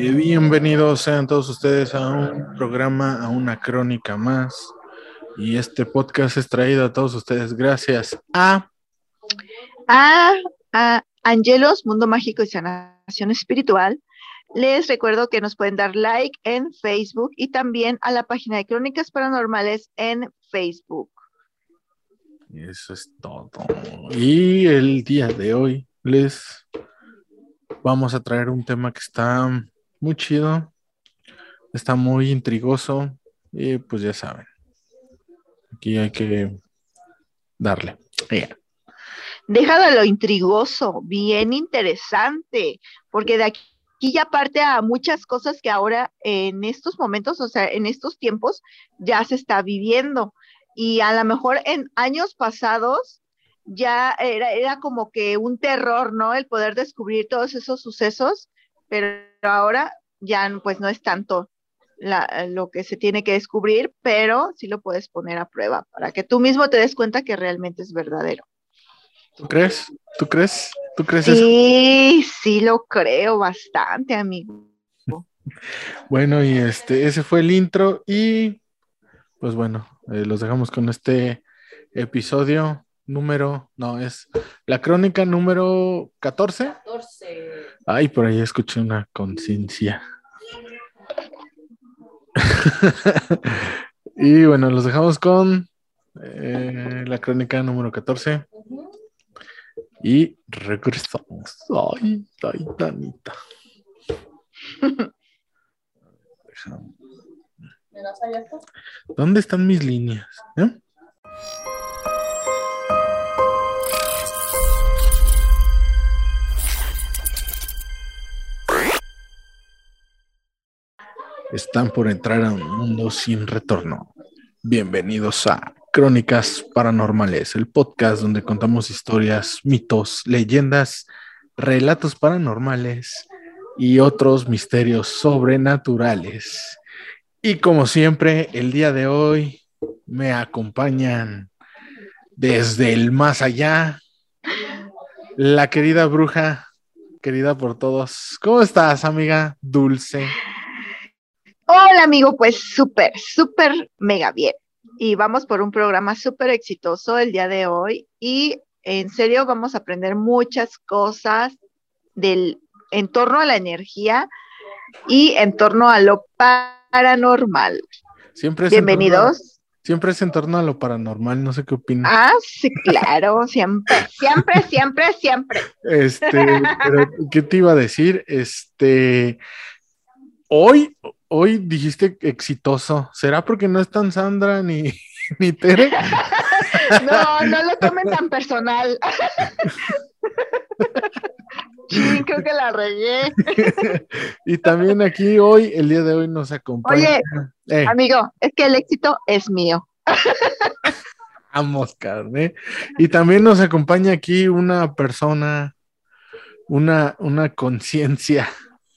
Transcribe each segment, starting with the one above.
Y bienvenidos sean todos ustedes a un programa, a una crónica más. Y este podcast es traído a todos ustedes gracias a... A, a Angelos, Mundo Mágico y Sanación Espiritual. Les recuerdo que nos pueden dar like en Facebook y también a la página de Crónicas Paranormales en Facebook. Y eso es todo. Y el día de hoy les vamos a traer un tema que está muy chido, está muy intrigoso y pues ya saben, aquí hay que darle. Yeah. Déjalo lo intrigoso, bien interesante, porque de aquí ya parte a muchas cosas que ahora en estos momentos, o sea, en estos tiempos, ya se está viviendo. Y a lo mejor en años pasados ya era, era como que un terror, ¿no? El poder descubrir todos esos sucesos, pero ahora ya pues no es tanto la, lo que se tiene que descubrir, pero sí lo puedes poner a prueba para que tú mismo te des cuenta que realmente es verdadero. ¿Tú crees? ¿Tú crees? ¿Tú crees sí, eso? sí lo creo bastante, amigo. bueno, y este, ese fue el intro y pues bueno, eh, los dejamos con este episodio número, no, es la crónica número 14. 14. Ay, por ahí escuché una conciencia. y bueno, los dejamos con eh, la crónica número 14. Uh -huh. Y regresamos. Ay, ay, Tanita. ¿Dónde están mis líneas? ¿Eh? Están por entrar a un mundo sin retorno. Bienvenidos a Crónicas Paranormales, el podcast donde contamos historias, mitos, leyendas, relatos paranormales y otros misterios sobrenaturales. Y como siempre, el día de hoy me acompañan desde el más allá la querida bruja, querida por todos. ¿Cómo estás, amiga Dulce? Hola, amigo, pues súper, súper mega bien y vamos por un programa súper exitoso el día de hoy y en serio vamos a aprender muchas cosas del en torno a la energía y en torno a lo paranormal. Siempre es Bienvenidos. Torno, siempre es en torno a lo paranormal, no sé qué opinas. Ah, sí, claro, siempre, siempre, siempre, siempre. Este, pero, ¿qué te iba a decir? Este, hoy, hoy dijiste exitoso. ¿Será porque no están Sandra ni, ni Tere? No, no lo tomen tan personal. Sí, creo que la regué. y también aquí hoy, el día de hoy, nos acompaña. Oye, eh. amigo, es que el éxito es mío. Vamos, carne. Y también nos acompaña aquí una persona, una, una conciencia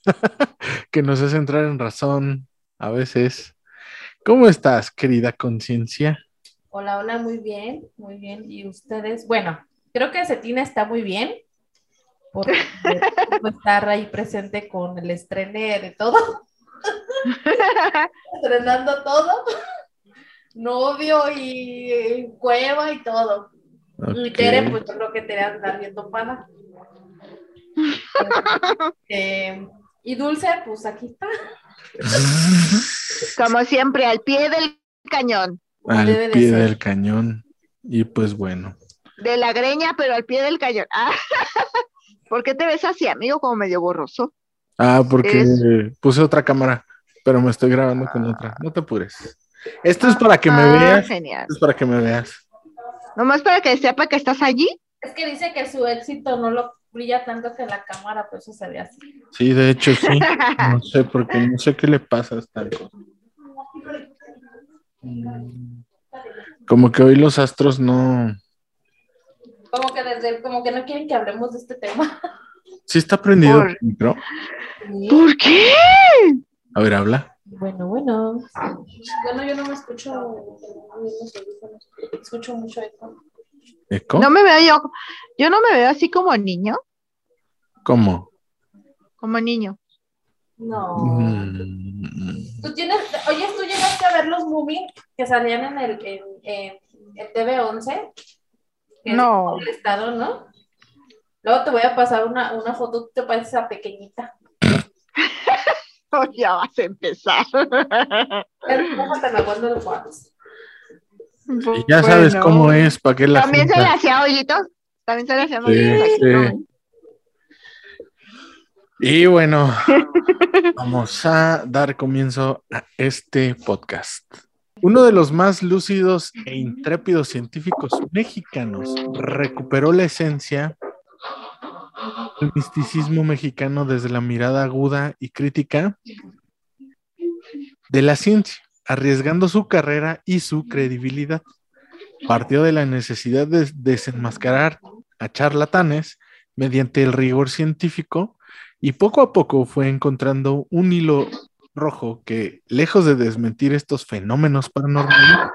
que nos hace entrar en razón a veces. ¿Cómo estás, querida conciencia? Hola, hola, muy bien, muy bien. ¿Y ustedes? Bueno, creo que Cetina está muy bien por, estar ahí presente con el estreno de todo. Estrenando todo. Novio y cueva y todo. Okay. Y Tere, pues yo creo que Tere anda bien topada. eh, y Dulce, pues aquí está. Como siempre, al pie del cañón. Al Debe pie de del cañón. Y pues bueno. De la greña, pero al pie del cañón. Ah, ¿Por qué te ves así, amigo? Como medio borroso. Ah, porque es... puse otra cámara, pero me estoy grabando ah. con otra. No te apures. Esto es para que me ah, veas. Genial. Esto es para que me veas. Nomás para que sepa que estás allí. Es que dice que su éxito no lo brilla tanto que la cámara, pues eso se ve así. Sí, de hecho sí. No sé, porque no sé qué le pasa a esta cosa. Como que hoy los astros no. Como que desde, como que no quieren que hablemos de este tema. Sí está prendido Por... el micro. ¿Por qué? A ver, habla. Bueno, bueno. Bueno, yo no me escucho. Escucho mucho eco. ¿Eco? No me veo yo. Yo no me veo así como niño. ¿Cómo? Como niño. No. Mm, Tú tienes, oye, tú llegaste a ver los movies que salían en el en, en, en TV11. Que es No. del estado, ¿no? Luego te voy a pasar una, una foto, te pareces a pequeñita. ya vas a empezar. Déjate, me acuerdo de Juárez. Y ya sabes Bueno. cómo es, para qué la También se le hacía hoyitos. También se le hacían Sí, hoyitos sí. Y bueno, vamos a dar comienzo a este podcast. Uno de los más lúcidos e intrépidos científicos mexicanos recuperó la esencia del misticismo mexicano desde la mirada aguda y crítica de la ciencia, arriesgando su carrera y su credibilidad. Partió de la necesidad de desenmascarar a charlatanes mediante el rigor científico y poco a poco fue encontrando un hilo rojo que, lejos de desmentir estos fenómenos paranormales,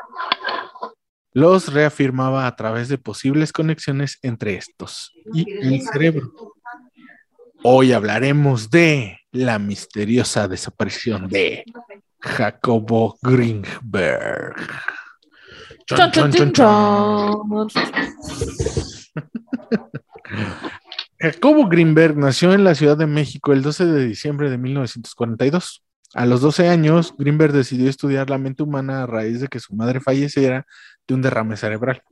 los reafirmaba a través de posibles conexiones entre estos y el cerebro. Hoy hablaremos de la misteriosa desaparición de Jacobo Greenberg. Chon, chon, chon. Jacobo Greenberg nació en la Ciudad de México el 12 de diciembre de 1942. A los 12 años, Greenberg decidió estudiar la mente humana a raíz de que su madre falleciera de un derrame cerebral.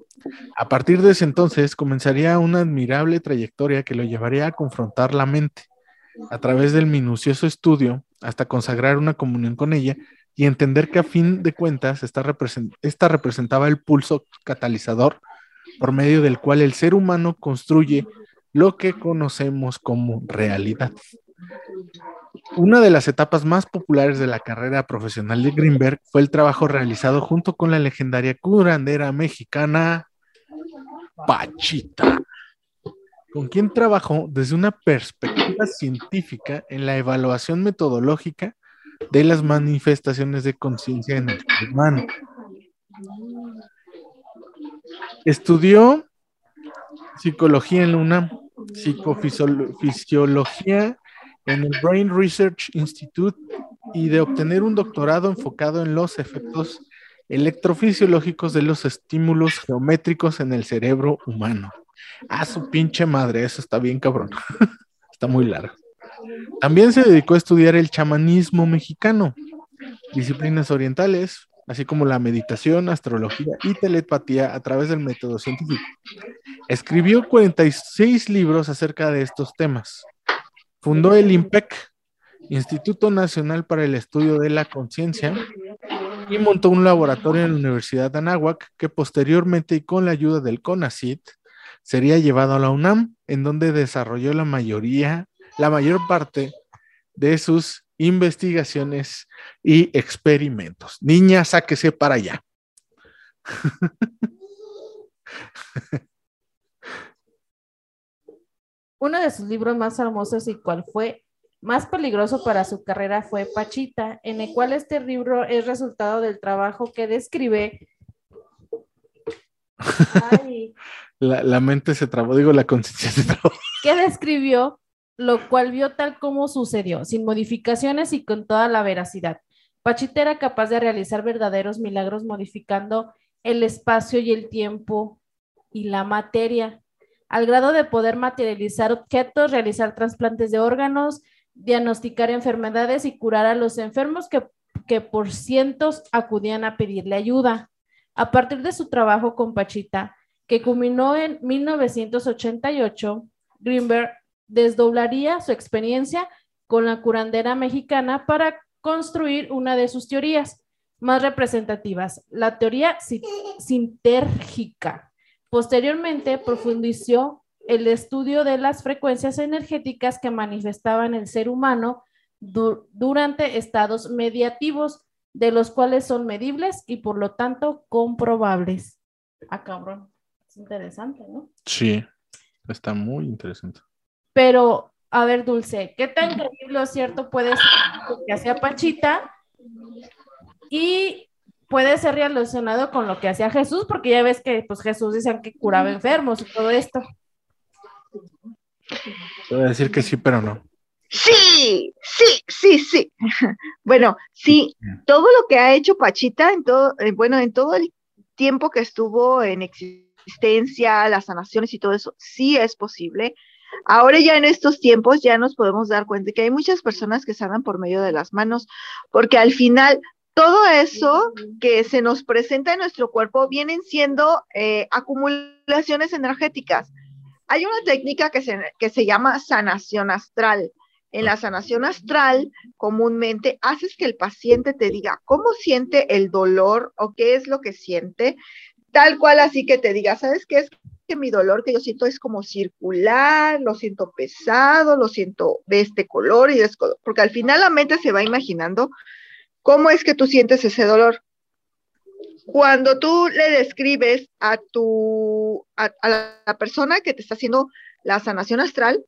A partir de ese entonces comenzaría una admirable trayectoria que lo llevaría a confrontar la mente a través del minucioso estudio hasta consagrar una comunión con ella y entender que a fin de cuentas esta, represent- esta representaba el pulso catalizador por medio del cual el ser humano construye lo que conocemos como realidad. Una de las etapas más populares de la carrera profesional de Greenberg fue el trabajo realizado junto con la legendaria curandera mexicana Pachita, con quien trabajó desde una perspectiva científica en la evaluación metodológica de las manifestaciones de conciencia en el ser humano. Estudió psicología en la UNAM, psicofisiología en el Brain Research Institute y de obtener un doctorado enfocado en los efectos electrofisiológicos de los estímulos geométricos en el cerebro humano. A su pinche madre, eso está bien cabrón. está muy largo. También se dedicó a estudiar el chamanismo mexicano, disciplinas orientales, así como la meditación, astrología y telepatía a través del método científico. Escribió 46 libros acerca de estos temas. Fundó el IMPEC, Instituto Nacional para el Estudio de la Conciencia, y montó un laboratorio en la Universidad de Anáhuac que posteriormente y con la ayuda del CONACYT sería llevado a la UNAM, en donde desarrolló la mayoría, la mayor parte de sus investigaciones y experimentos. Niña, sáquese para allá. Uno de sus libros más famosos y cual fue más peligroso para su carrera fue Pachita, en el cual este libro es resultado del trabajo que describe. Ay, La, la mente se trabó, digo, la conciencia se trabó. que describió, lo cual vio tal como sucedió, sin modificaciones y con toda la veracidad. Pachita era capaz de realizar verdaderos milagros modificando el espacio y el tiempo y la materia, al grado de poder materializar objetos, realizar trasplantes de órganos, diagnosticar enfermedades y curar a los enfermos que, que por cientos acudían a pedirle ayuda. A partir de su trabajo con Pachita, que culminó en 1988, Greenberg desdoblaría su experiencia con la curandera mexicana para construir una de sus teorías más representativas, la teoría si- sintérgica. Posteriormente profundizó el estudio de las frecuencias energéticas que manifestaban el ser humano du- durante estados mediativos, de los cuales son medibles y por lo tanto comprobables. Ah, cabrón. Es interesante, ¿no? Sí, está muy interesante. Pero, a ver, Dulce, ¿qué tan creíble o cierto puede ser lo que hacía Pachita? Y puede ser relacionado con lo que hacía Jesús, porque ya ves que pues Jesús decían que curaba enfermos y todo esto. Voy a decir que sí, pero no. Sí, sí, sí, sí. Bueno, sí, todo lo que ha hecho Pachita en todo, eh, bueno, en todo el tiempo que estuvo en existencia, las sanaciones y todo eso, sí es posible. Ahora ya en estos tiempos ya nos podemos dar cuenta que hay muchas personas que sanan por medio de las manos, porque al final todo eso que se nos presenta en nuestro cuerpo vienen siendo eh, acumulaciones energéticas. Hay una técnica que se, que se llama sanación astral. En la sanación astral, comúnmente haces que el paciente te diga cómo siente el dolor o qué es lo que siente, tal cual así que te diga, ¿sabes qué es? Que mi dolor que yo siento es como circular, lo siento pesado, lo siento de este color y de este color, porque al final la mente se va imaginando cómo es que tú sientes ese dolor. Cuando tú le describes a tu, a, la persona que te está haciendo la sanación astral,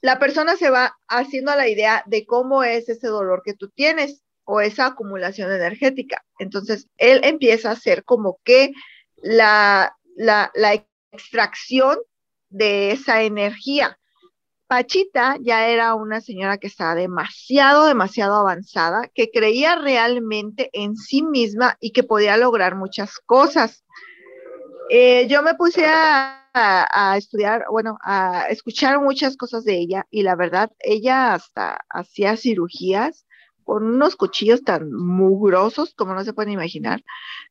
la persona se va haciendo la idea de cómo es ese dolor que tú tienes o esa acumulación energética. Entonces, él empieza a hacer como que la, la, extracción de esa energía. Pachita ya era una señora que estaba demasiado, demasiado avanzada, que creía realmente en sí misma y que podía lograr muchas cosas. Eh, yo me puse a, a, estudiar, bueno, a escuchar muchas cosas de ella y la verdad, ella hasta hacía cirugías con unos cuchillos tan mugrosos como no se pueden imaginar,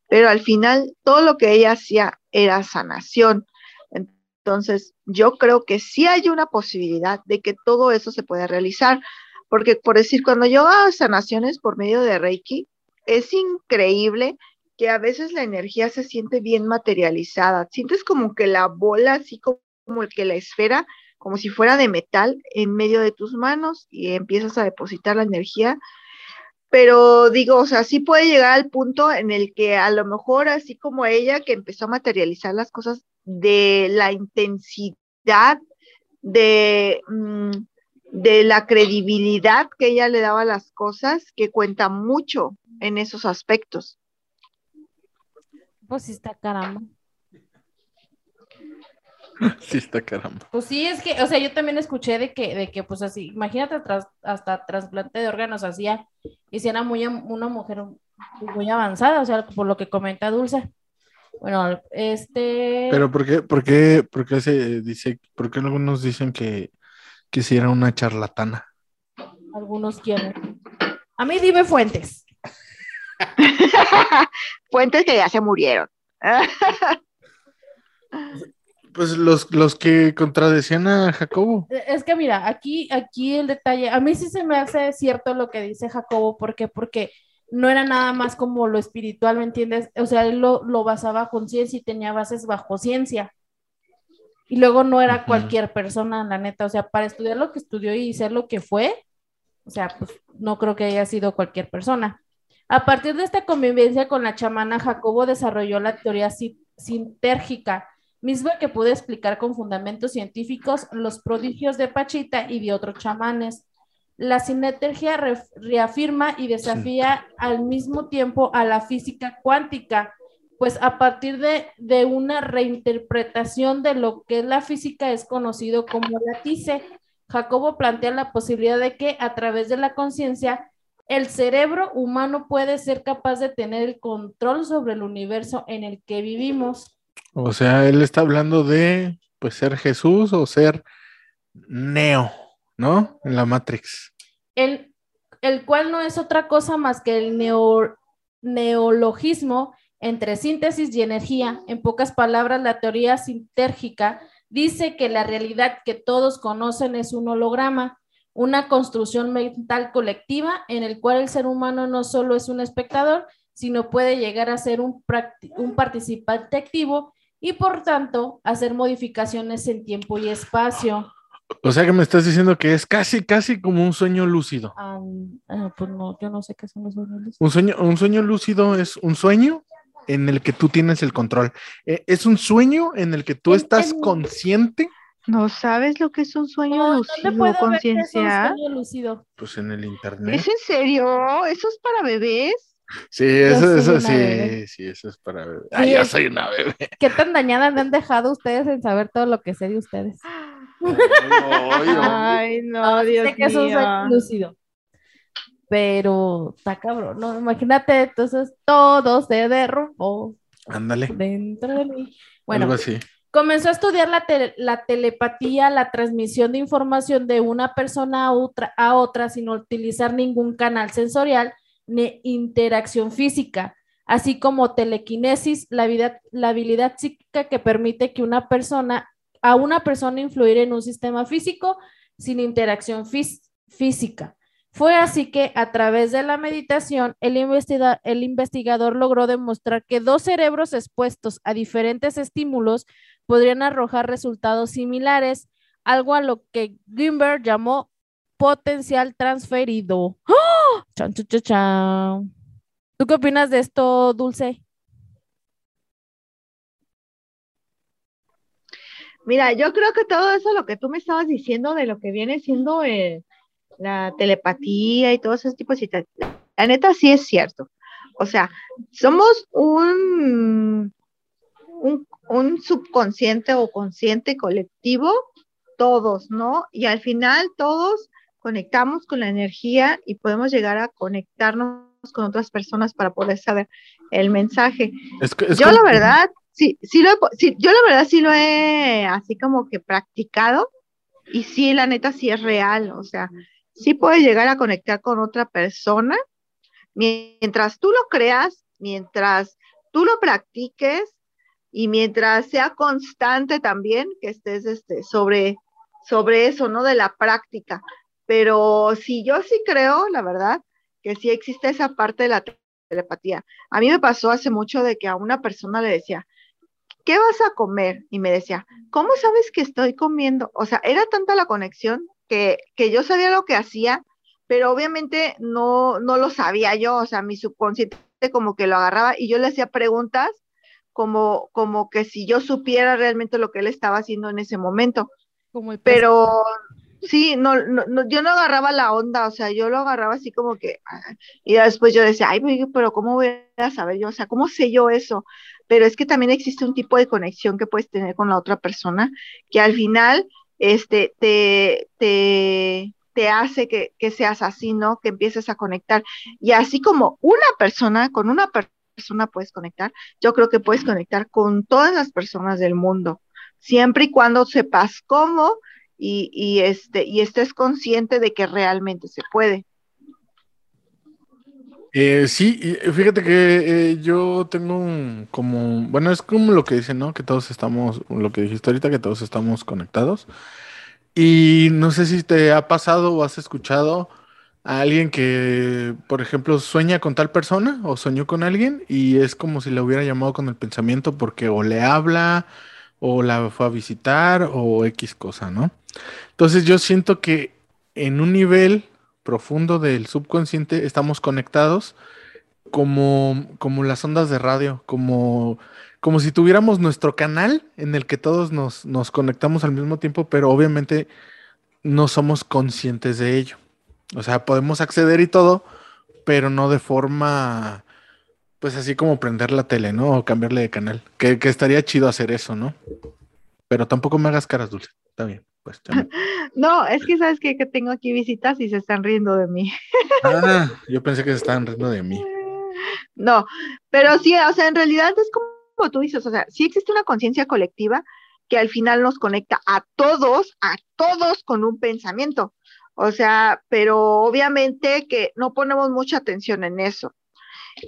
pero al final todo lo que ella hacía era sanación. Entonces, yo creo que sí hay una posibilidad de que todo eso se pueda realizar, porque por decir, cuando yo hago sanaciones por medio de Reiki, es increíble que a veces la energía se siente bien materializada. Sientes como que la bola, así como, que la esfera, como si fuera de metal en medio de tus manos y empiezas a depositar la energía. Pero digo, o sea, sí puede llegar al punto en el que a lo mejor, así como ella que empezó a materializar las cosas de la intensidad, de, mm, de la credibilidad que ella le daba a las cosas, que cuenta mucho en esos aspectos. Pues está caramba. Sí está caramba. Pues sí, es que, o sea, yo también escuché de que, de que pues así, imagínate hasta trasplante de órganos hacía, y si era muy, una mujer muy avanzada, o sea, por lo que comenta Dulce. Bueno, este... Pero ¿por qué, por qué, por qué se dice, por qué algunos dicen que, que si era una charlatana? Algunos quieren. A mí dime fuentes. Fuentes que ya se murieron. pues los, los que contradecían a Jacobo. E, es que mira, aquí, aquí el detalle, a mí sí se me hace cierto lo que dice Jacobo, porque porque no era nada más como lo espiritual, ¿me entiendes? O sea, él lo, lo basaba con ciencia y tenía bases bajo ciencia. Y luego no era cualquier persona, la neta, o sea, para estudiar lo que estudió y ser lo que fue, o sea, pues no creo que haya sido cualquier persona. A partir de esta convivencia con la chamana, Jacobo desarrolló la teoría sintérgica, misma que pudo explicar con fundamentos científicos los prodigios de Pachita y de otros chamanes. La sinergia reafirma y desafía al mismo tiempo a la física cuántica, pues a partir de, de, una reinterpretación de lo que es la física es conocido como la TICE, Jacobo plantea la posibilidad de que a través de la conciencia el cerebro humano puede ser capaz de tener el control sobre el universo en el que vivimos. O sea, él está hablando de pues ser Jesús o ser Neo, ¿no? En la Matrix. El, el cual no es otra cosa más que el neologismo entre síntesis y energía. En pocas palabras, la teoría sintérgica dice que la realidad que todos conocen es un holograma, una construcción mental colectiva en el cual el ser humano no solo es un espectador, sino puede llegar a ser un, un participante activo y por tanto hacer modificaciones en tiempo y espacio. O sea que me estás diciendo que es casi, casi como un sueño lúcido. Ah, pues no, yo no sé qué son los sueños lúcidos. Un sueño, un sueño lúcido es un sueño en el que tú tienes el control. Eh, es un sueño en el que tú estás consciente ¿No sabes lo que es un sueño lúcido, conciencia? Pues en el internet. ¿Es en serio? ¿Eso es para bebés? Sí, eso, eso sí, sí, eso es para bebés. Ah, yo soy una bebé. ¿Qué tan dañada me han dejado ustedes en saber todo lo que sé de ustedes? Ay, no, Dios sé que eso es mío. lúcido. Pero está cabrón, ¿no? Imagínate, entonces todo se derrumbó Ándale, dentro de mí. Bueno, algo así. comenzó a estudiar la, tele- la telepatía, la transmisión de información de una persona a otra, a otra sin utilizar ningún canal sensorial interacción física, así como telequinesis, la, habilidad psíquica que permite que una persona, a una persona influir en un sistema físico sin interacción fís- física. Fue así que a través de la meditación, el, investiga- el investigador logró demostrar que dos cerebros expuestos a diferentes estímulos podrían arrojar resultados similares, algo a lo que Greenberg llamó potencial transferido. Chan. ¿Tú qué opinas de esto, Dulce? Mira, yo creo que todo eso, lo que tú me estabas diciendo de lo que viene siendo eh, la telepatía y todo ese tipo de la neta sí es cierto. O sea, somos un, un subconsciente o consciente colectivo, todos, ¿no? Y al final todos conectamos con la energía y podemos llegar a conectarnos con otras personas para poder saber el mensaje. Es que- es Yo como- la verdad, sí, sí lo he, sí, yo la verdad sí lo he así como que practicado y sí, la neta sí es real, o sea, sí puedes llegar a conectar con otra persona mientras tú lo creas, mientras tú lo practiques y mientras sea constante también que estés este, sobre, sobre eso, ¿no? De la práctica. Pero sí, yo sí creo, la verdad, que sí existe esa parte de la telepatía. A mí me pasó hace mucho de que a una persona le decía, ¿qué vas a comer? Y me decía, ¿cómo sabes que estoy comiendo? O sea, era tanta la conexión que, que yo sabía lo que hacía, pero obviamente no, no lo sabía yo, o sea, mi subconsciente como que lo agarraba y yo le hacía preguntas como, como que si yo supiera realmente lo que él estaba haciendo en ese momento. Como el Pero sí, no, no, yo no agarraba la onda, o sea, yo lo agarraba así como que, ah, y después yo decía, ay, pero- ¿cómo voy a saber yo? O sea, ¿cómo sé yo eso? Pero es que también existe un tipo de conexión que puedes tener con la otra persona que al final, este, te, te, te hace que, que seas así, ¿no? Que empieces a conectar. Y así como una persona, con una per- persona puedes conectar, yo creo que puedes conectar con todas las personas del mundo, siempre y cuando sepas cómo y, y, este, y estés consciente de que realmente se puede. Eh, sí, y fíjate que eh, yo tengo un, como, bueno, es como lo que dicen, ¿no? Que todos estamos, lo que dijiste ahorita, que todos estamos conectados. Y no sé si te ha pasado o has escuchado a alguien que, por ejemplo, sueña con tal persona o soñó con alguien y es como si la hubiera llamado con el pensamiento porque o le habla o la fue a visitar o X cosa, ¿no? Entonces yo siento que en un nivel profundo del subconsciente estamos conectados como, como las ondas de radio, como, como si tuviéramos nuestro canal en el que todos nos, nos conectamos al mismo tiempo, pero obviamente no somos conscientes de ello. O sea, podemos acceder y todo, pero no de forma, pues así como prender la tele, ¿no? O cambiarle de canal. Que, que estaría chido hacer eso, ¿no? Pero tampoco me hagas caras dulce. Está bien, pues. ya No, es que sabes que tengo aquí visitas y se están riendo de mí. Ah, yo pensé que se estaban riendo de mí. No, pero sí, o sea, en realidad es como tú dices, o sea, sí existe una conciencia colectiva que al final nos conecta a todos, a todos con un pensamiento. O sea, pero obviamente que no ponemos mucha atención en eso.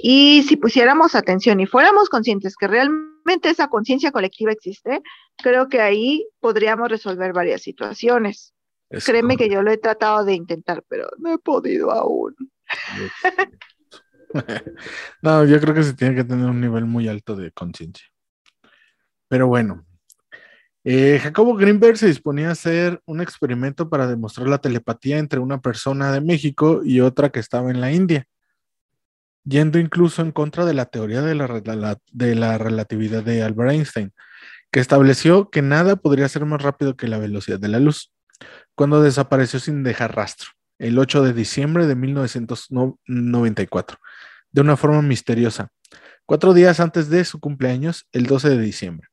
Y si pusiéramos atención y fuéramos conscientes que realmente esa conciencia colectiva existe, creo que ahí podríamos resolver varias situaciones. Es Créeme que yo lo he tratado de intentar, pero no he podido aún. No, yo creo que se tiene que tener un nivel muy alto de conciencia. Pero bueno, eh, Jacobo Greenberg se disponía a hacer un experimento para demostrar la telepatía entre una persona de México y otra que estaba en la India, yendo incluso en contra de la teoría de la, de la relatividad de Albert Einstein, que estableció que nada podría ser más rápido que la velocidad de la luz, cuando desapareció sin dejar rastro, el 8 de diciembre de 1994 de una forma misteriosa, cuatro días antes de su cumpleaños, el 12 de diciembre.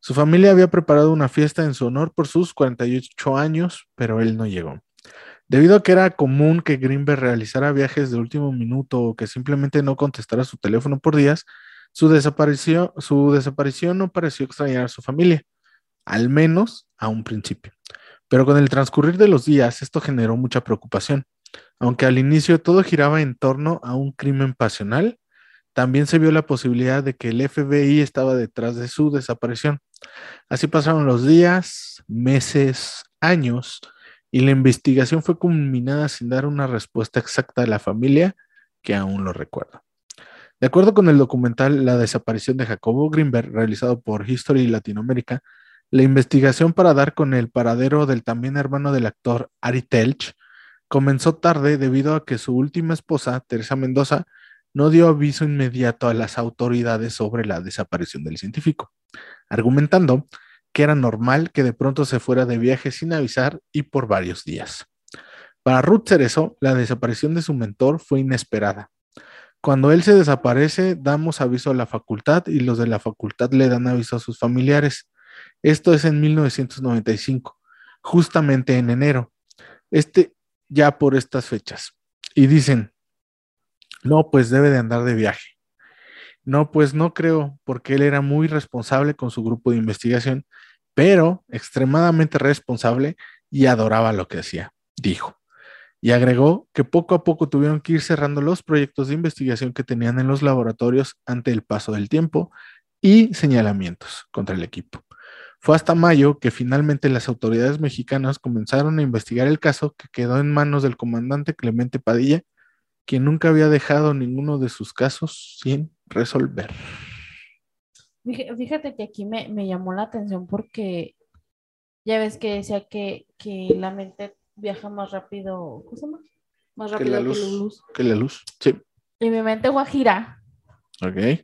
Su familia había preparado una fiesta en su honor por sus 48 años, pero él no llegó. Debido a que era común que Greenberg realizara viajes de último minuto o que simplemente no contestara su teléfono por días, su desaparición, su desaparición no pareció extrañar a su familia, al menos a un principio. Pero con el transcurrir de los días, esto generó mucha preocupación. Aunque al inicio todo giraba en torno a un crimen pasional, también se vio la posibilidad de que el FBI estaba detrás de su desaparición. Así pasaron los días, meses, años, y la investigación fue culminada sin dar una respuesta exacta a la familia que aún lo recuerda. De acuerdo con el documental La desaparición de Jacobo Greenberg, realizado por History Latinoamérica, la investigación para dar con el paradero del también hermano del actor Ari Telch comenzó tarde debido a que su última esposa, Teresa Mendoza, no dio aviso inmediato a las autoridades sobre la desaparición del científico, argumentando que era normal que de pronto se fuera de viaje sin avisar y por varios días. Para Ruth Cerezo, la desaparición de su mentor fue inesperada. Cuando él se desaparece, damos aviso a la facultad y los de la facultad le dan aviso a sus familiares. Esto es en 1995, justamente en enero. Este, ya por estas fechas. Y dicen, no, pues debe de andar de viaje. No, pues no creo, porque él era muy responsable con su grupo de investigación, pero extremadamente responsable y adoraba lo que hacía, dijo. Y agregó que poco a poco tuvieron que ir cerrando los proyectos de investigación que tenían en los laboratorios ante el paso del tiempo y señalamientos contra el equipo. Fue hasta mayo que finalmente las autoridades mexicanas comenzaron a investigar el caso que quedó en manos del comandante Clemente Padilla, quien nunca había dejado ninguno de sus casos sin resolver. Fíjate que aquí me, llamó la atención porque ya ves que decía que, la mente viaja más rápido, ¿cómo se llama? Más rápido que la luz. Que la luz, sí. Y mi mente guajira. Ok.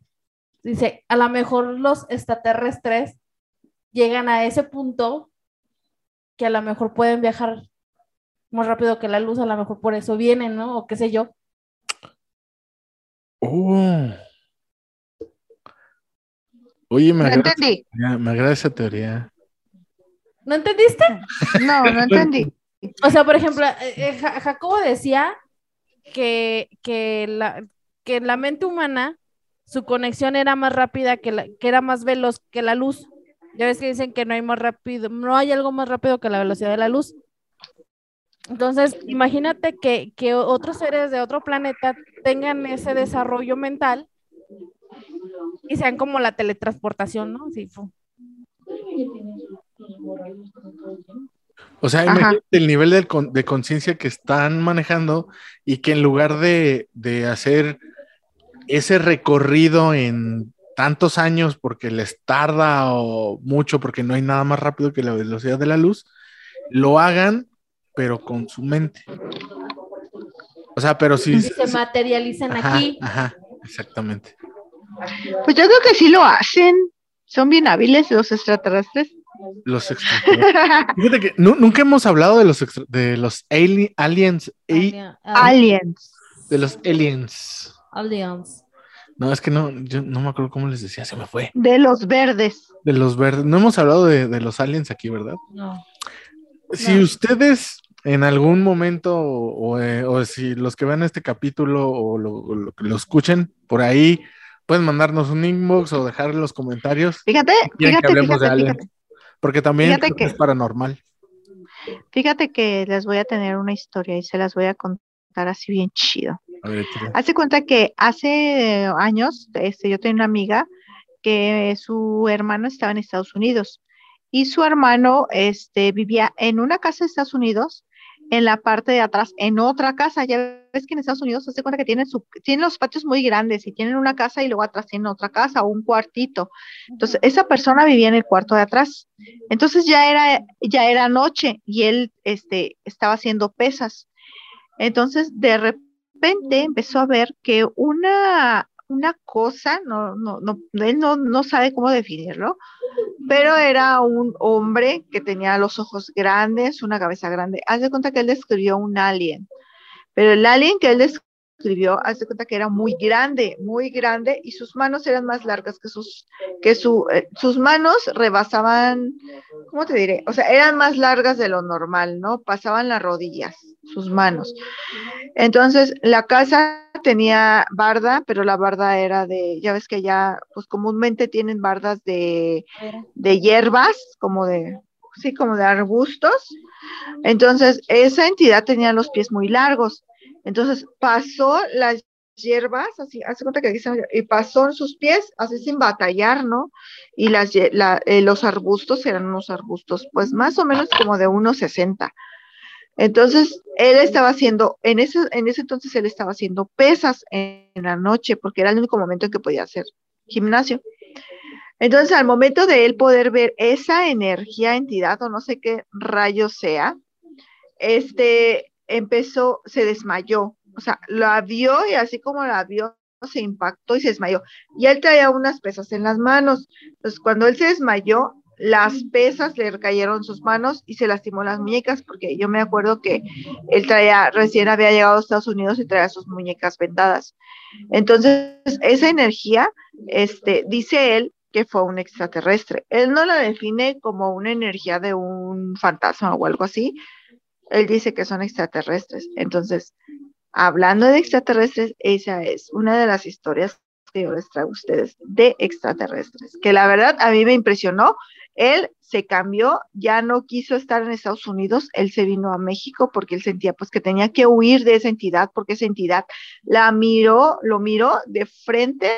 Dice, a lo mejor los extraterrestres llegan a ese punto que a lo mejor pueden viajar más rápido que la luz, a lo mejor por eso vienen, ¿no? O qué sé yo. Oh. Oye, me, agrada, me agrada esa teoría. ¿No entendiste? No, no entendí. O sea, por ejemplo, eh, eh, Jacobo decía que, que, la, que la mente humana, su conexión era más rápida, que, la, que era más veloz que la luz. Ya ves que dicen que no hay más rápido, no hay algo más rápido que la velocidad de la luz. Entonces, imagínate que, otros seres de otro planeta tengan ese desarrollo mental y sean como la teletransportación, ¿no? Sí, O sea, imagínate el nivel de, de conciencia que están manejando y que en lugar de, de hacer ese recorrido en tantos años porque les tarda o mucho porque no hay nada más rápido que la velocidad de la luz, lo hagan, pero con su mente. O sea, pero si... se materializan aquí. Ajá, exactamente. Pues yo creo que sí lo hacen. Son bien hábiles los extraterrestres. Los extraterrestres. Fíjate que nunca hemos hablado de los de los aliens. aliens. De los aliens. Aliens. No, es que no, yo no me acuerdo cómo les decía, se me fue. De los verdes. De los verdes. No hemos hablado de, los aliens aquí, ¿verdad? No. Si ustedes en algún momento, eh, o, si los que vean este capítulo o lo, lo, escuchen por ahí, pueden mandarnos un inbox o dejar los comentarios. Fíjate, fíjate, que hablemos de aliens. Porque también es paranormal. Fíjate que les voy a tener una historia y se las voy a contar así bien chido. Hace cuenta que hace años, este, yo tenía una amiga que su hermano estaba en Estados Unidos y su hermano este, vivía en una casa de Estados Unidos, en la parte de atrás, en otra casa. Ya ves que en Estados Unidos se hace cuenta que tienen, su, tienen los patios muy grandes y tienen una casa y luego atrás tienen otra casa o un cuartito. Entonces, esa persona vivía en el cuarto de atrás. Entonces ya era, ya era noche y él este, estaba haciendo pesas. Entonces, de repente, repente empezó a ver que una, una cosa, no, no, no, él no, no sabe cómo definirlo, pero era un hombre que tenía los ojos grandes, una cabeza grande. Haz de cuenta que él describió un alien, pero el alien que él describió, hace cuenta que era muy grande, muy grande, y sus manos eran más largas que sus, que su, eh, sus manos rebasaban, ¿cómo te diré? O sea, eran más largas de lo normal, ¿no? Pasaban las rodillas, sus manos. Entonces, la casa tenía barda, pero la barda era de, ya ves que ya, pues comúnmente tienen bardas de, de hierbas, como de, sí, como de arbustos. Entonces, esa entidad tenía los pies muy largos. Entonces, pasó las hierbas, así, hace cuenta que aquí y pasó en sus pies, así sin batallar, ¿no? Y las, la, eh, los arbustos eran unos arbustos, pues más o menos como de unos 60. Entonces, él estaba haciendo, en ese, en ese entonces él estaba haciendo pesas en, en la noche, porque era el único momento en que podía hacer gimnasio. Entonces, al momento de él poder ver esa energía, entidad o no sé qué rayo sea, este empezó, se desmayó. O sea, la vio y así como la vio, se impactó y se desmayó. Y él traía unas pesas en las manos. Entonces, cuando él se desmayó, las pesas le cayeron sus manos y se lastimó las muñecas, porque yo me acuerdo que él traía, recién había llegado a Estados Unidos y traía sus muñecas vendadas. Entonces, esa energía, este, dice él, que fue un extraterrestre. Él no la define como una energía de un fantasma o algo así. Él dice que son extraterrestres. Entonces, hablando de extraterrestres, esa es una de las historias que yo les traigo a ustedes de extraterrestres, que la verdad a mí me impresionó. Él se cambió, ya no quiso estar en Estados Unidos, él se vino a México porque él sentía pues que tenía que huir de esa entidad, porque esa entidad la miró, lo miró de frente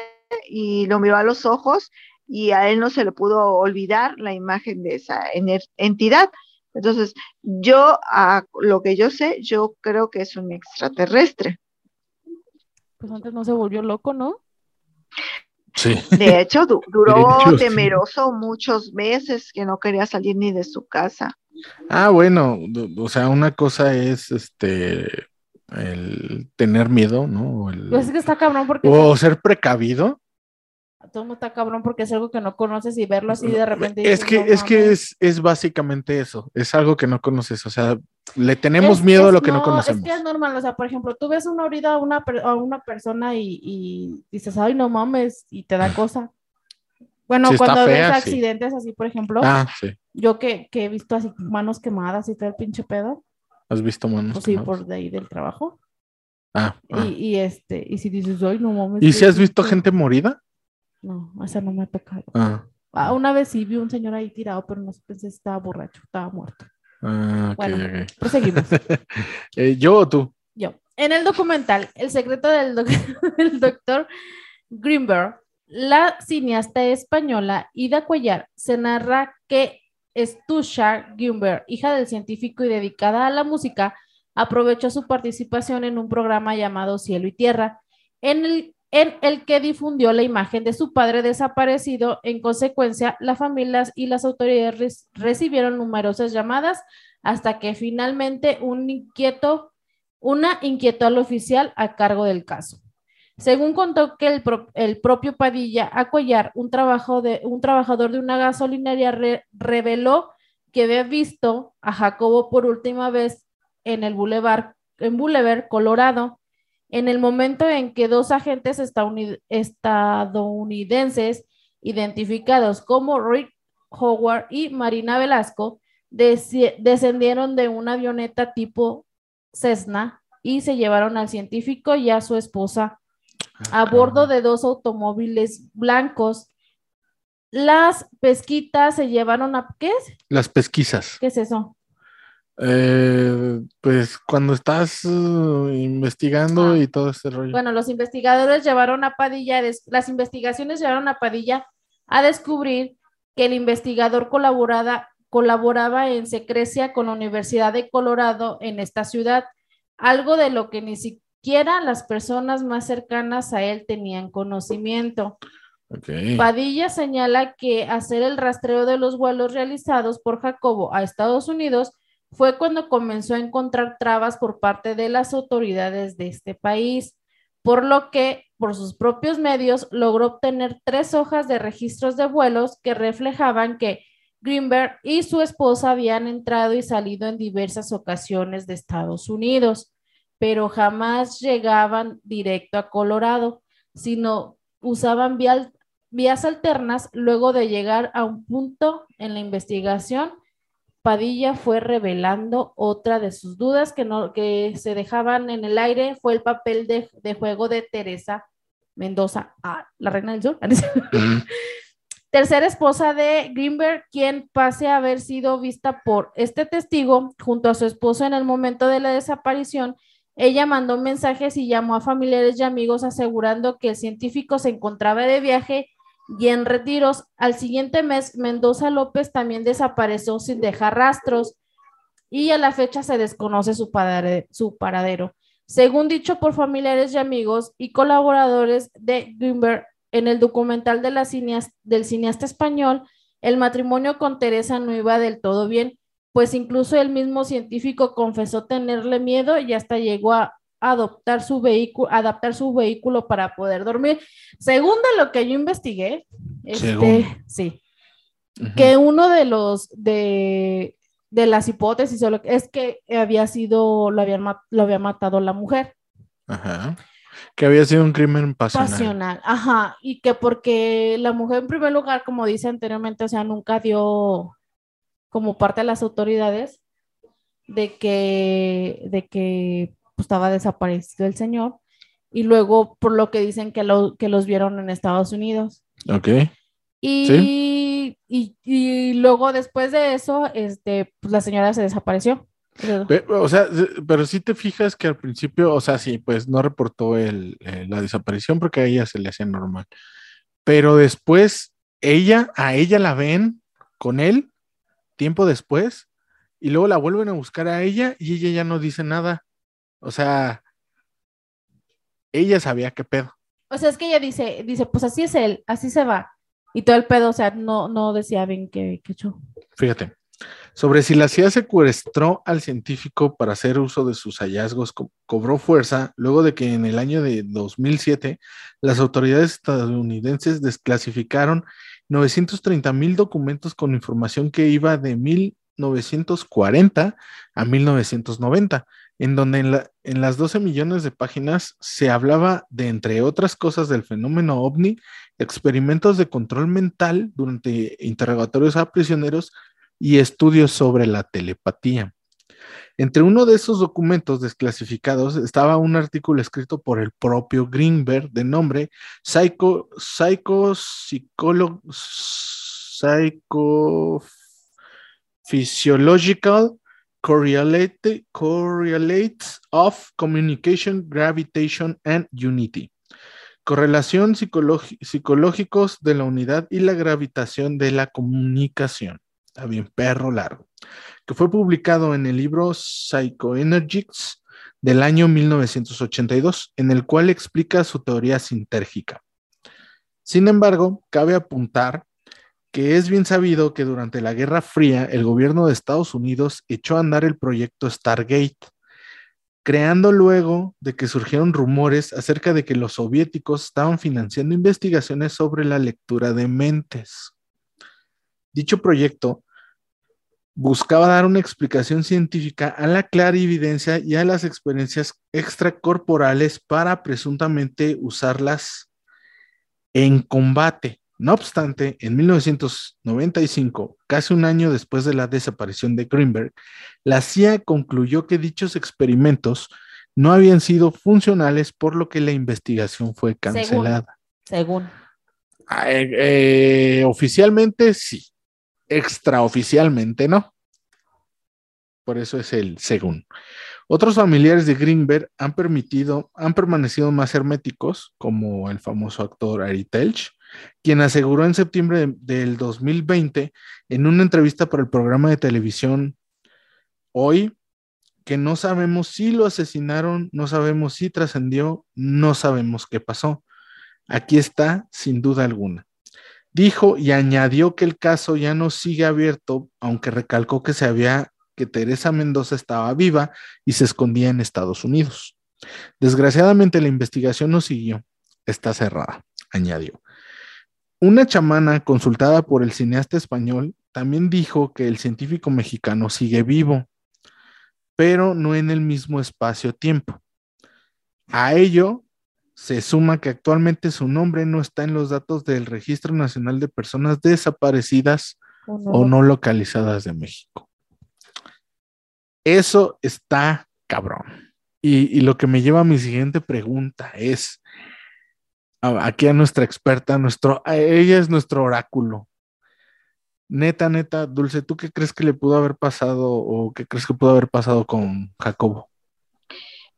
y lo miró a los ojos y a él no se le pudo olvidar la imagen de esa entidad. Entonces, yo, a lo que yo sé, yo creo que es un extraterrestre. Pues antes no se volvió loco, ¿no? Sí. De hecho, du duró De hecho, sí. temeroso muchos meses que no quería salir ni de su casa. Ah, bueno, o sea, una cosa es este el tener miedo, ¿no? O, el- Pues es que está cabrón porque o ser precavido. Todo está cabrón porque es algo que no conoces y verlo así de repente. Es dices, que, "No es que mames". es, es básicamente eso, es algo que no conoces, o sea, le tenemos Es- miedo a lo que no, conocemos. Es que es normal, o sea, por ejemplo, tú ves una herida a una, a una persona y, y dices, ay, no mames, y te da cosa. Bueno, cuando fea, ves sí. accidentes así, por ejemplo, Ah, sí, yo que, que he visto así manos quemadas y todo el pinche pedo, has visto manos. pues sí, por de ahí del trabajo. Ah, ah. Y, y este, y si dices, ay, no mames. ¿Y si has visto susto". gente morida? No, esa no me ha tocado. Ah, Ah, una vez sí vi un señor ahí tirado, pero no pensé si estaba borracho, estaba muerto. ah, ok, Bueno. ok. Proseguimos. Eh, ¿Yo o tú? Yo. En el documental El secreto del, doc- del doctor Greenberg, la cineasta española Ida Cuellar se narra que Stusha Greenberg, hija del científico y dedicada a la música, aprovechó su participación en un programa llamado Cielo y Tierra, en el, en el que difundió la imagen de su padre desaparecido. En consecuencia, la familia y las autoridades recibieron numerosas llamadas hasta que finalmente un inquieto una inquietó al oficial a cargo del caso. Según contó que el, el propio Padilla Acollar, un, trabajo de, un trabajador de una gasolinera, re- reveló que había visto a Jacobo por última vez en el Boulevard, en Boulevard, Colorado, en el momento en que dos agentes estadounid- estadounidenses identificados como Rick Howard y Marina Velasco descendieron de una avioneta tipo Cessna y se llevaron al científico y a su esposa a bordo de dos automóviles blancos. Las pesquitas se llevaron a... ¿Qué es? Las pesquisas. ¿Qué es eso? Eh, pues cuando estás uh, investigando Ah. y todo este rollo. Bueno, los investigadores llevaron a Padilla, las investigaciones llevaron a Padilla a descubrir que el investigador colaborada- colaboraba en secrecia con la Universidad de Colorado en esta ciudad, algo de lo que ni siquiera las personas más cercanas a él tenían conocimiento. Padilla señala que hacer el rastreo de los vuelos realizados por Jacobo a Estados Unidos fue cuando comenzó a encontrar trabas por parte de las autoridades de este país, por lo que, por sus propios medios, logró obtener tres hojas de registros de vuelos que reflejaban que Greenberg y su esposa habían entrado y salido en diversas ocasiones de Estados Unidos. pero jamás llegaban directo a Colorado, sino usaban vías alternas luego de llegar a un punto en la investigación. Padilla fue revelando otra de sus dudas que, no, que se dejaban en el aire, fue el papel de, de juego de Teresa Mendoza, ah, la reina del sur. Tercera esposa de Greenberg, quien pase a haber sido vista por este testigo junto a su esposo en el momento de la desaparición. Ella mandó mensajes y llamó a familiares y amigos asegurando que el científico se encontraba de viaje y en retiros. Al siguiente mes, Mendoza López también desapareció sin dejar rastros y a la fecha se desconoce su, su paradero. Según dicho por familiares y amigos y colaboradores de Greenberg, en el documental de del cineasta español, el matrimonio con Teresa no iba del todo bien, pues incluso el mismo científico confesó tenerle miedo y hasta llegó a adoptar su vehículo, adaptar su vehículo para poder dormir. Según de lo que yo investigué, este, sí, que uno de los de de las hipótesis es que había sido, lo, habían, lo había matado la mujer. Ajá. Que había sido un crimen pasional. Pasional, ajá. Y que porque la mujer, en primer lugar, como dice anteriormente, o sea, nunca dio como parte de las autoridades de que, de que pues, estaba desaparecido el señor. Y luego, por lo que dicen que, lo, que los vieron en Estados Unidos. Ok. Y, y, luego después de eso, este, pues la señora se desapareció. o sea, pero si te fijas que al principio, o sea, sí, pues no reportó el, la desaparición porque a ella se le hacía normal. Pero después, ella, a ella la ven con él, tiempo después, y luego la vuelven a buscar a ella y ella ya no dice nada. O sea, ella sabía qué pedo. O sea, es que ella dice, dice, pues así es él, así se va. Y todo el pedo, o sea, no, no decía bien qué, qué hecho. Fíjate, sobre si la CIA secuestró al científico para hacer uso de sus hallazgos cobró fuerza luego de que en el año de 2007 las autoridades estadounidenses desclasificaron 930 mil documentos con información que iba de 1940 a 1990 en donde en, la, en, las 12 millones de páginas se hablaba de, entre otras cosas, del fenómeno ovni, experimentos de control mental durante interrogatorios a prisioneros y estudios sobre la telepatía. Entre uno de esos documentos desclasificados estaba un artículo escrito por el propio Greenberg de nombre Psycho, Psycho, Psycho Physiological correlate, correlates of communication, gravitation and unity. Correlación psicológicos de la unidad y la gravitación de la comunicación. Está bien, perro largo. Que fue publicado en el libro Psychoenergics del año 1982, en el cual explica su teoría sintérgica. Sin embargo, cabe apuntar que es bien sabido que durante la Guerra Fría el gobierno de Estados Unidos echó a andar el proyecto Stargate, creando luego de que surgieron rumores acerca de que los soviéticos estaban financiando investigaciones sobre la lectura de mentes. Dicho proyecto buscaba dar una explicación científica a la clarividencia y a las experiencias extracorporales para presuntamente usarlas en combate no obstante, en 1995, casi un año después de la desaparición de Greenberg, la CIA concluyó que dichos experimentos no habían sido funcionales, por lo que la investigación fue cancelada. Según. Ah, eh, eh, oficialmente sí, extraoficialmente no. Por eso es el según. Otros familiares de Greenberg han permitido, han permanecido más herméticos, como el famoso actor Ari Telch, quien aseguró en septiembre del 2020 en una entrevista para el programa de televisión Hoy que no sabemos si lo asesinaron, no sabemos si trascendió, no sabemos qué pasó. Aquí está, sin duda alguna. Dijo y añadió que el caso ya no sigue abierto, aunque recalcó que se había que Teresa Mendoza estaba viva y se escondía en Estados Unidos. Desgraciadamente la investigación no siguió. Está cerrada, añadió. Una chamana consultada por el cineasta español también dijo que el científico mexicano sigue vivo, pero no en el mismo espacio-tiempo. A ello se suma que actualmente su nombre no está en los datos del Registro Nacional de Personas Desaparecidas o no localizadas de México. Eso está cabrón. Y, lo que me lleva a mi siguiente pregunta es, aquí a nuestra experta, nuestro, ella es nuestro oráculo. Neta, neta, Dulce, ¿tú qué crees que le pudo haber pasado o qué crees que pudo haber pasado con Jacobo?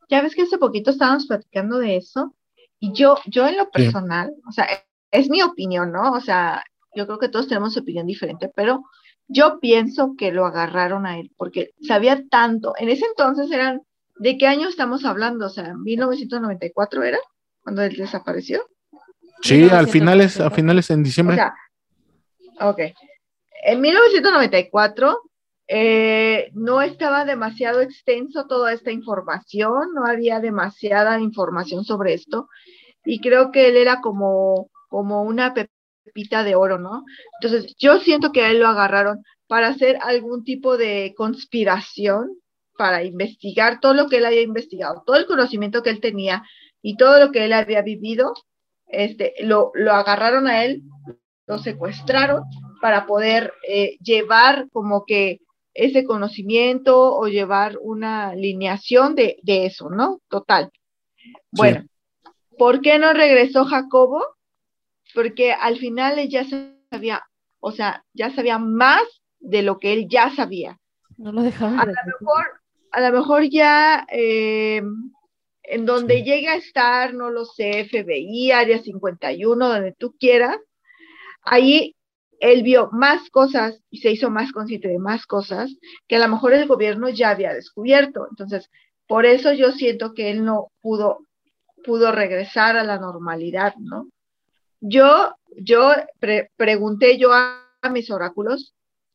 Ya ves que hace poquito estábamos platicando de eso y yo, yo en lo personal, o sea, es mi opinión, ¿no? O sea, yo creo que todos tenemos opinión diferente, pero yo pienso que lo agarraron a él porque sabía tanto. En ese entonces eran, ¿de qué año estamos hablando? O sea, 1994 era cuando él desapareció. Sí, al finales, a finales en diciembre. O sea, ok. En 1994 eh, no estaba demasiado extenso toda esta información, no había demasiada información sobre esto y creo que él era como, como una pepita de oro, ¿no? Entonces, yo siento que a él lo agarraron para hacer algún tipo de conspiración, para investigar todo lo que él había investigado, todo el conocimiento que él tenía y todo lo que él había vivido, este, lo, lo agarraron a él, lo secuestraron para poder eh, llevar como que ese conocimiento o llevar una alineación de, eso, ¿no? Total. Bueno, ¿por qué no regresó Jacobo? Porque al final él ya sabía, o sea, ya sabía más de lo que él ya sabía. No lo dejaban. A lo mejor, a lo mejor ya eh, en donde llega a estar, no lo sé, FBI, Área 51, donde tú quieras, ahí él vio más cosas y se hizo más consciente de más cosas que a lo mejor el gobierno ya había descubierto. Entonces, por eso yo siento que él no pudo, pudo regresar a la normalidad, ¿no? Yo, yo pregunté yo a, mis oráculos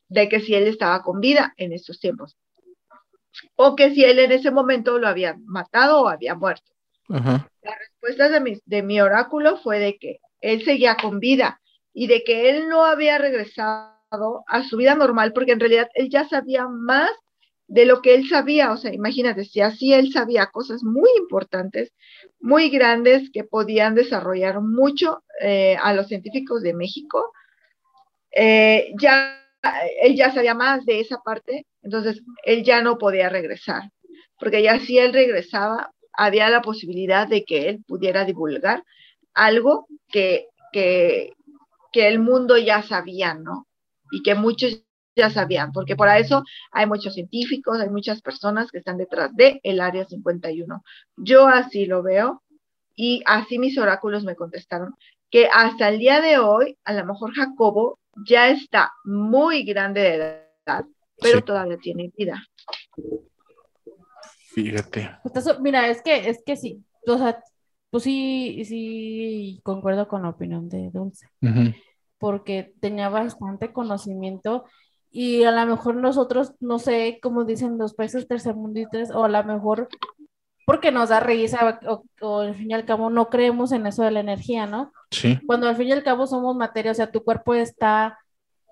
de que si él estaba con vida en estos tiempos o que si él en ese momento lo había matado o había muerto. La respuesta de mi, de mi oráculo fue de que él seguía con vida y de que él no había regresado a su vida normal, porque en realidad él ya sabía más de lo que él sabía, o sea, imagínate, si así él sabía cosas muy importantes, muy grandes que podían desarrollar mucho eh, a los científicos de México, eh, ya él ya sabía más de esa parte, entonces él ya no podía regresar, porque ya si él regresaba, había la posibilidad de que él pudiera divulgar algo que, que, que el mundo ya sabía, ¿no? Y que muchos ya sabían, porque por eso hay muchos científicos, hay muchas personas que están detrás de el Área 51. Yo así lo veo y así mis oráculos me contestaron que hasta el día de hoy, a lo mejor Jacobo ya está muy grande de edad, pero todavía tiene vida. Fíjate. Mira, es que, es que sí, o sea, pues sí, sí, concuerdo con la opinión de Dulce, porque tenía bastante conocimiento y a lo mejor nosotros, no sé, como dicen los países tercermundistas, o a lo mejor porque nos da risa o, al fin y al cabo no creemos en eso de la energía, ¿no? Sí. Cuando al fin y al cabo somos materia, o sea, tu cuerpo está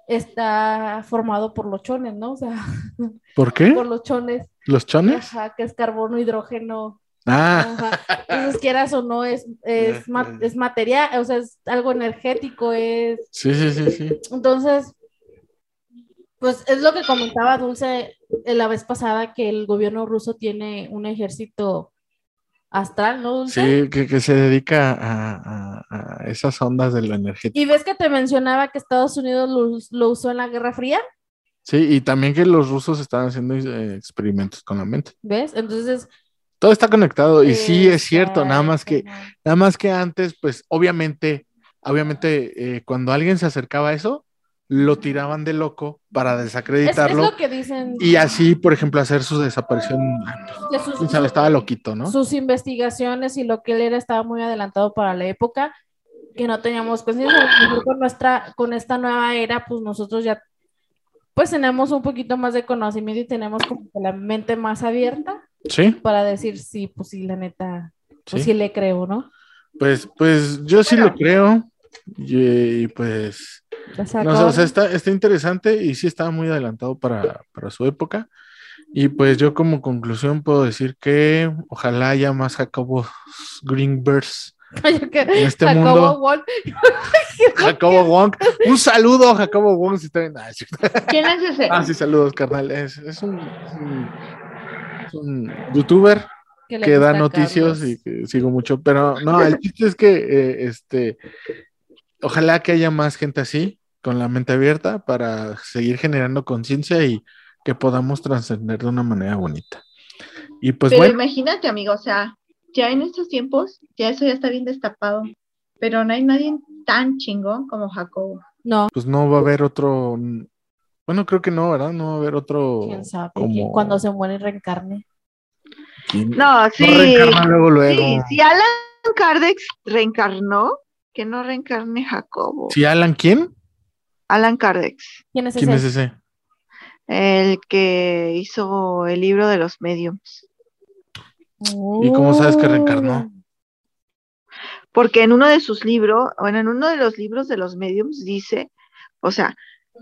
está formado por los chones, ¿no? O sea, ¿por qué? Por los chones. ¿Los chones? Ajá, que es carbono, hidrógeno, Ah. Entonces, quieras o no, es, es, es material, o sea, es algo energético, es... Sí, sí, sí, sí. Entonces, pues es lo que comentaba Dulce la vez pasada, que el gobierno ruso tiene un ejército astral, ¿no, Dulce? Sí, que, se dedica a, esas ondas de lo energético. ¿Y ves que te mencionaba que Estados Unidos lo, lo usó en la Guerra Fría? Sí, y también que los rusos estaban haciendo eh, experimentos con la mente. ¿Ves? Entonces, todo está conectado y sí es cierto, nada más que, nada más que antes, pues obviamente, obviamente eh, cuando alguien se acercaba a eso, lo tiraban de loco para desacreditarlo. Es, lo que dicen. Y así, por ejemplo, hacer su desaparición. estaba loquito, ¿no? Sus investigaciones y lo que él era estaba muy adelantado para la época, que no teníamos conciencia. Con nuestra, con esta nueva era, pues nosotros ya pues tenemos un poquito más de conocimiento y tenemos como la mente más abierta Sí. Para decir, sí, pues sí, la neta, pues sí, le creo, ¿no? Pues, pues yo sí lo creo. Y, pues. No, o sea, está, está, interesante y sí estaba muy adelantado para, su época. Y pues yo como conclusión puedo decir que ojalá haya más Jacobos Greenbergs en este Jacobo mundo. Wong. Jacobo Wong. Un saludo a Jacobo Wong si está bien. Ah, sí. ¿Quién es ese? Ah, sí, saludos, carnal. Es, es un, es un- es un youtuber que da noticias y que sigo mucho, pero no, el chiste es que eh, este, ojalá que haya más gente así, con la mente abierta, para seguir generando conciencia y que podamos trascender de una manera bonita. Y pues Pero bueno, imagínate, amigo, o sea, ya en estos tiempos, ya eso ya está bien destapado. Pero no hay nadie tan chingón como Jacobo. No, pues no va a haber otro, bueno, creo que no, ¿verdad? No va a haber otro. quién sabe. como- Cuando se muere reencarne. ¿Quién? No, sí. No reencarna luego, luego. Sí, si Alan Kardec reencarnó, que no reencarne Jacobo. ¿Sí, Alan quién? Alan Kardec, ¿Quién es ¿Quién ese? es ese? el que hizo el libro de los mediums. ¿Y cómo sabes que reencarnó? Porque en uno de sus libros, bueno, en uno de los libros de los mediums dice, o sea,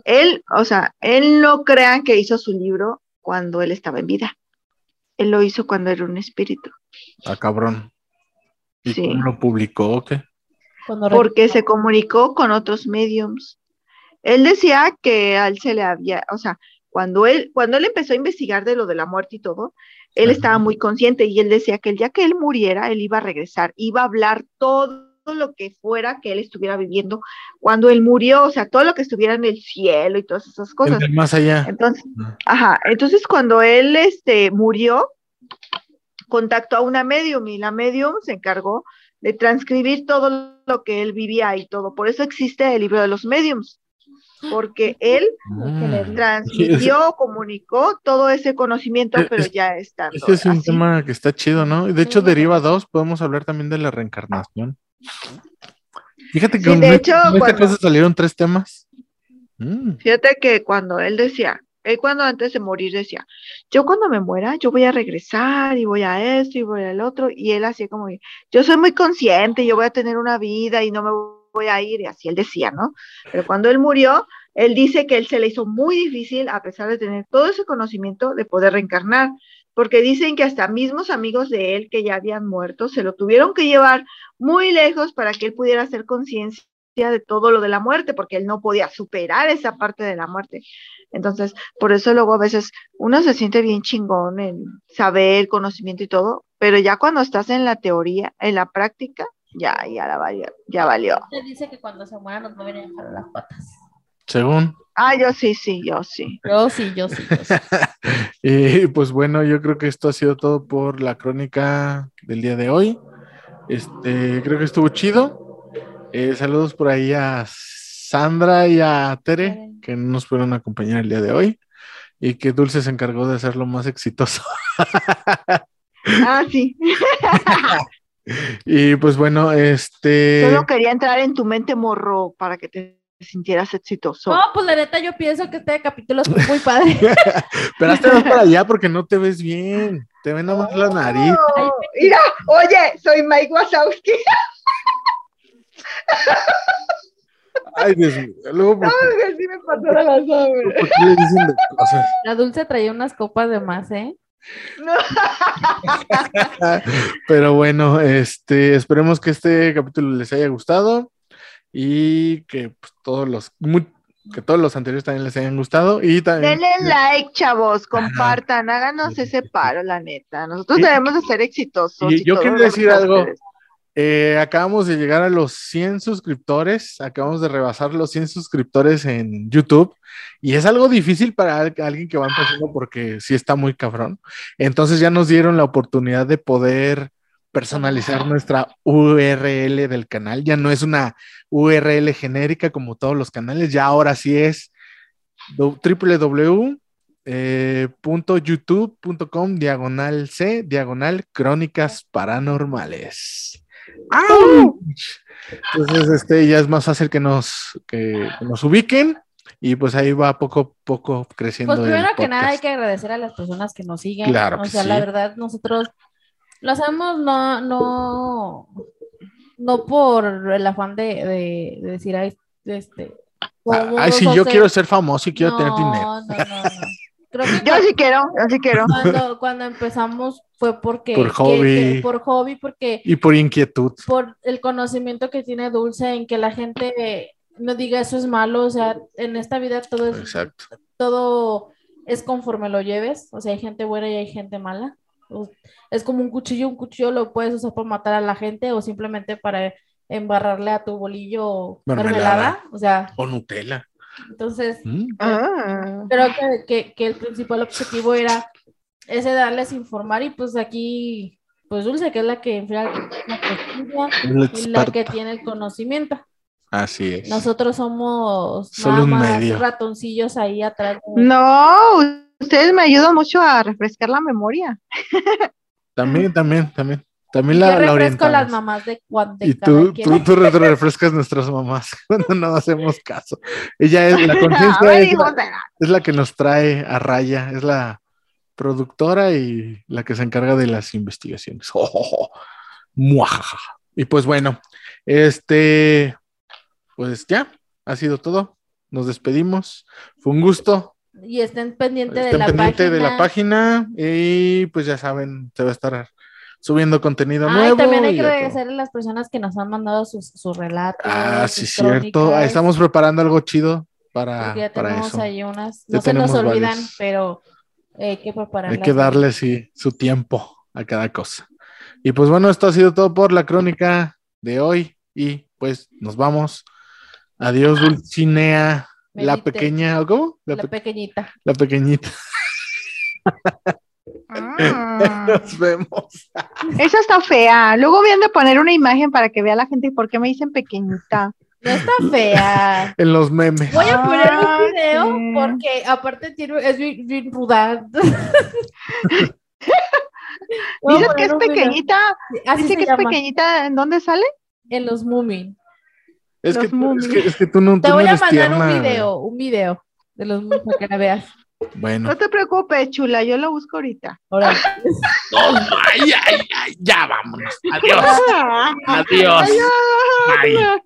él, o sea, él no crean que hizo su libro cuando él estaba en vida. Él lo hizo cuando era un espíritu. Ah, cabrón. ¿Y Sí. cómo lo publicó o qué? Cuando porque se comunicó con otros mediums. Él decía que a él se le había, o sea, cuando él, cuando él empezó a investigar de lo de la muerte y todo, él Ajá. estaba muy consciente y él decía que el día que él muriera, él iba a regresar, iba a hablar todo lo que fuera que él estuviera viviendo cuando él murió, o sea, todo lo que estuviera en el cielo y todas esas cosas. más allá. Entonces, ajá, entonces cuando él este, murió, contactó a una medium y la medium se encargó de transcribir todo lo que él vivía y todo. Por eso existe el libro de los mediums, porque él que leerlo. Mm. transmitió, comunicó todo ese conocimiento, pero es- ya estando Ese es un así. tema que está chido, ¿no? Y de hecho Sí. deriva dos, podemos hablar también de la reencarnación. Fíjate que Sí, de hecho, con esta cuando- cosa salieron tres temas. Mm, Fíjate que cuando él decía, él cuando antes de morir decía, yo cuando me muera, yo voy a regresar y voy a esto y voy al otro, y él hacía como, yo soy muy consciente, yo voy a tener una vida y no me voy a ir, y así él decía, ¿no? Pero cuando él murió, él dice que él se le hizo muy difícil, a pesar de tener todo ese conocimiento, de poder reencarnar, porque dicen que hasta mismos amigos de él que ya habían muerto, se lo tuvieron que llevar muy lejos para que él pudiera hacer conciencia de todo lo de la muerte, porque él no podía superar esa parte de la muerte. Entonces, por eso luego a veces uno se siente bien chingón en saber, conocimiento y todo, pero ya cuando estás en la teoría, en la práctica, ya, ya la valió, ya valió. Usted dice que cuando se muera nos a dejar las patas. según. Ah, yo sí, sí, yo sí. Yo sí, yo sí. Yo sí. Y pues bueno, yo creo que esto ha sido todo por la crónica del día de hoy. Este, creo que estuvo chido. Eh, saludos por ahí a Sandra y a Tere, que no nos pudieron acompañar el día de hoy. Y que Dulce se encargó de hacerlo más exitoso. Ah, sí. Y pues bueno, este. Solo quería entrar en tu mente morro para que te sintieras exitoso. No, pues la neta yo pienso que este capítulo es muy padre. Pero hazte más para allá porque no te ves bien. Te ven nada más la nariz. Ay, Oh, mira, oye, soy Mike Wazowski. Ay, Dios mío. Luego, ¿por qué, sí me pasó la dulce traía unas copas de más, ¿eh? No. Pero bueno, este, esperemos que este capítulo les haya gustado y que pues, todos los que todos los anteriores también les hayan gustado y también Denle like, chavos, compartan, háganos ese paro, la neta. Nosotros Y- debemos de ser exitosos. y yo quiero decir algo. ustedes. Eh, acabamos de llegar a los 100 suscriptores, acabamos de rebasar los 100 suscriptores en YouTube y es algo difícil para al- alguien que va empezando porque sí está muy cabrón. Entonces ya nos dieron la oportunidad de poder personalizar nuestra URL del canal. Ya no es una URL genérica como todos los canales, ya ahora sí es www.youtube.com diagonal C diagonal crónicas paranormales. ¡Auch! Entonces, este ya es más fácil que nos, que, que nos ubiquen y pues ahí va poco a poco creciendo. Pues el primero que nada hay que agradecer a las personas que nos siguen. Claro O que sea, sí. la verdad, nosotros lo hacemos no, no, no por el afán de, de- de decir, ay, este. Ay, si yo quiero ser famoso y quiero tener dinero. No, no, no. Creo Yo sí quiero, yo sí quiero. Cuando, cuando empezamos fue porque Por que- hobby. que- por hobby, porque Y por inquietud. por el conocimiento que tiene Dulce en que la gente no diga eso es malo, o sea, en esta vida todo es Exacto. todo es conforme lo lleves, o sea, hay gente buena y hay gente mala. Es como un cuchillo, un cuchillo lo puedes usar para matar a la gente o simplemente para embarrarle a tu bolillo mermelada, o sea, O Nutella. Entonces Mm. Ah. creo que, que- que el principal objetivo era ese darles informar y pues aquí, pues Dulce, que es la que enfría la que la y la que tiene el conocimiento. Así es. Nosotros somos Solo nada un más medio. ratoncillos ahí atrás. de- No, ustedes me ayudan mucho a refrescar la memoria. También, también, también. También la, la refresco orientamos. las mamás de cuando Y tú, tú, tú re- refrescas nuestras mamás cuando no hacemos caso. Ella es la conciencia, es, la, es que nos trae a raya, es la productora y la que se encarga de las investigaciones. Oh, oh, oh. Muajaja. Y pues bueno, este, pues ya, ha sido todo. Nos despedimos. Fue un gusto. Y estén pendientes de Estén la pendiente página. de la página y pues ya saben, se va a estar subiendo contenido Ah, nuevo. y también hay que agradecer a las personas que nos han mandado sus, sus relatos. Ah, sí, sus cierto. crónicas, Estamos preparando algo chido para, ya para tenemos eso. ahí unas. Ya No se nos olvidan, varios. pero hay que prepararlas. Hay que darle sí, su tiempo a cada cosa. Y pues bueno, esto ha sido todo por la crónica de hoy. Y pues nos vamos. Adiós, Dulcinea, la pequeña, ¿o ¿cómo? La, La pe- pequeñita. la pequeñita. Ah. Nos vemos. Esa está fea. Luego voy a poner una imagen para que vea la gente por qué me dicen pequeñita. No está fea. En los memes. Voy a poner Ah, un video sí. porque aparte tiene, es bien, bien ruda. Dices que es pequeñita. Así Dice que es pequeñita. ¿En dónde sale? en los Moomin. Es que, tú- es, que, es que tú no, tú Te no voy a mandar tierna. un video, un video de los Moomin para que la veas. Bueno. No te preocupes, chula. Yo lo busco ahorita. Ahora. ay, ay, ay, ya vámonos. Adiós. Ah. Adiós. Bye. Adiós.